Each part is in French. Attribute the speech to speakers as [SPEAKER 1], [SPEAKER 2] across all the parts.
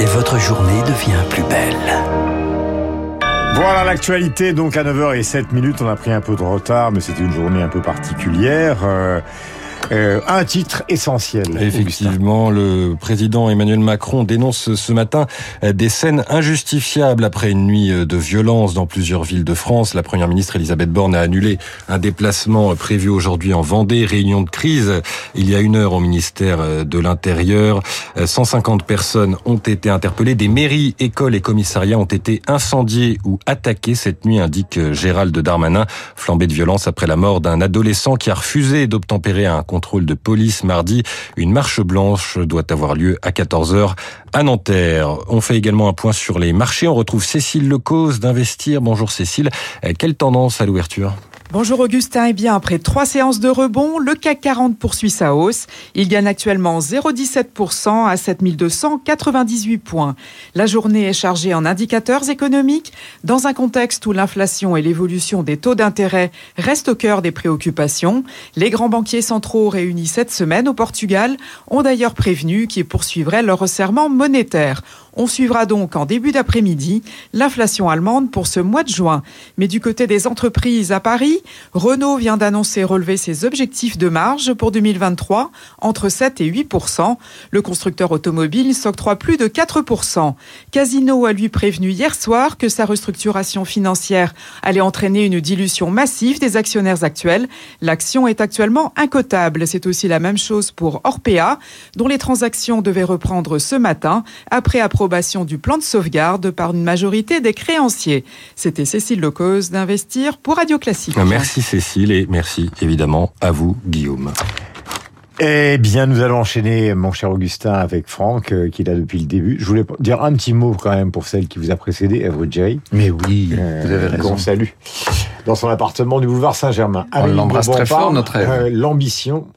[SPEAKER 1] Et votre journée devient plus belle.
[SPEAKER 2] Voilà l'actualité, donc à 9h07 minutes, on a pris un peu de retard, mais c'était une journée un peu particulière. Euh, euh, un titre essentiel.
[SPEAKER 3] Effectivement, le président Emmanuel Macron dénonce ce matin des scènes injustifiables après une nuit de violence dans plusieurs villes de France. La première ministre Elisabeth Borne a annulé un déplacement prévu aujourd'hui en Vendée, réunion de crise il y a une heure au ministère de l'Intérieur. 150 personnes ont été interpellées. Des mairies, écoles et commissariats ont été incendiés ou attaqués cette nuit, indique Gérald Darmanin, flambé de violence après la mort d'un adolescent qui a refusé d'obtempérer à un contrôle de police mardi. Une marche blanche doit avoir lieu à 14h à Nanterre. On fait également un point sur les marchés. On retrouve Cécile Lecause d'Investir. Bonjour Cécile. Quelle tendance à l'ouverture?
[SPEAKER 4] Bonjour Augustin, et eh bien après trois séances de rebond, le CAC 40 poursuit sa hausse. Il gagne actuellement 0,17% à 7298 points. La journée est chargée en indicateurs économiques dans un contexte où l'inflation et l'évolution des taux d'intérêt restent au cœur des préoccupations. Les grands banquiers centraux réunis cette semaine au Portugal ont d'ailleurs prévenu qu'ils poursuivraient leur resserrement monétaire. On suivra donc en début d'après-midi l'inflation allemande pour ce mois de juin. Mais du côté des entreprises à Paris, Renault vient d'annoncer relever ses objectifs de marge pour 2023 entre 7 et 8% Le constructeur automobile s'octroie plus de 4% Casino a lui prévenu hier soir que sa restructuration financière allait entraîner une dilution massive des actionnaires actuels. L'action est actuellement incotable. C'est aussi la même chose pour Orpea, dont les transactions devaient reprendre ce matin après approbation du plan de sauvegarde par une majorité des créanciers. C'était Cécile Locose d'Investir pour Radio Classique.
[SPEAKER 3] Merci Cécile et merci évidemment à vous Guillaume.
[SPEAKER 2] Eh bien, nous allons enchaîner, mon cher Augustin, avec Franck, euh, qui est là depuis le début. Je voulais dire un petit mot quand même pour celle qui vous a précédé, Evry J.
[SPEAKER 5] Mais oui, euh, vous avez raison.
[SPEAKER 2] Salut. Dans son appartement du boulevard Saint-Germain.
[SPEAKER 5] On l'embrasse très fort, notre
[SPEAKER 2] euh, L'ambition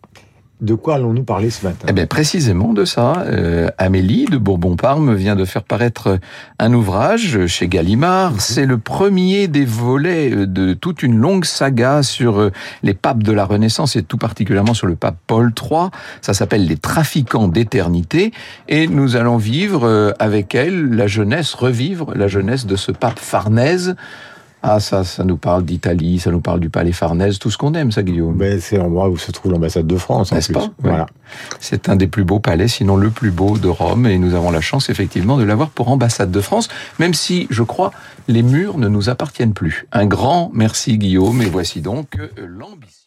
[SPEAKER 2] de quoi allons-nous parler ce matin
[SPEAKER 5] Eh bien, précisément de ça. Euh, Amélie de Bourbon-Parme vient de faire paraître un ouvrage chez Gallimard. Mhm. C'est le premier des volets euh, de toute une longue saga sur euh, les papes de la Renaissance et tout particulièrement sur le pape Paul III. Ça s'appelle Les trafiquants d'éternité et nous allons vivre avec elle la jeunesse, revivre la jeunesse de ce pape Farnèse ah, ça, ça nous parle d'Italie, ça nous parle du Palais Farnèse, tout ce qu'on aime, ça, Guillaume.
[SPEAKER 2] Ben, c'est l'endroit où se trouve l'ambassade de France,
[SPEAKER 5] n'est-ce pas? Voilà. C'est un des plus beaux palais, sinon le plus beau de Rome, et nous avons la chance, effectivement, de l'avoir pour ambassade de France, même si, je crois, les murs ne nous appartiennent plus. Un grand merci, Guillaume, et voici donc euh, l'ambition.